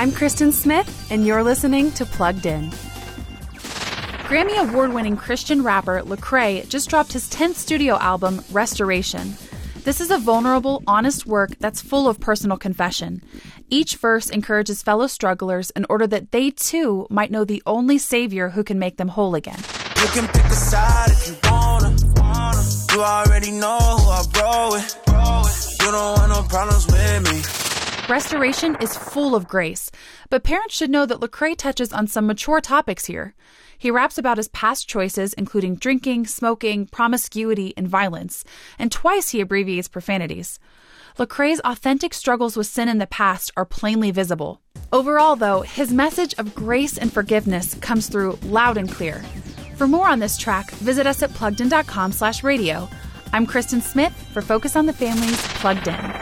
I'm Kristen Smith, and you're listening to Plugged In. Grammy award winning Christian rapper Lecrae just dropped his 10th studio album, Restoration. This is a vulnerable, honest work that's full of personal confession. Each verse encourages fellow strugglers in order that they too might know the only Savior who can make them whole again. You can pick a side if you wanna. You already know who I roll with. You don't want no problems with me. Restoration is full of grace, but parents should know that Lecrae touches on some mature topics here. He raps about his past choices, including drinking, smoking, promiscuity, and violence, and twice he abbreviates profanities. Lecrae's authentic struggles with sin in the past are plainly visible. Overall, though, his message of grace and forgiveness comes through loud and clear. For more on this track, visit us at pluggedin.com slash radio. I'm Kristen Smith for Focus on the Family's Plugged In.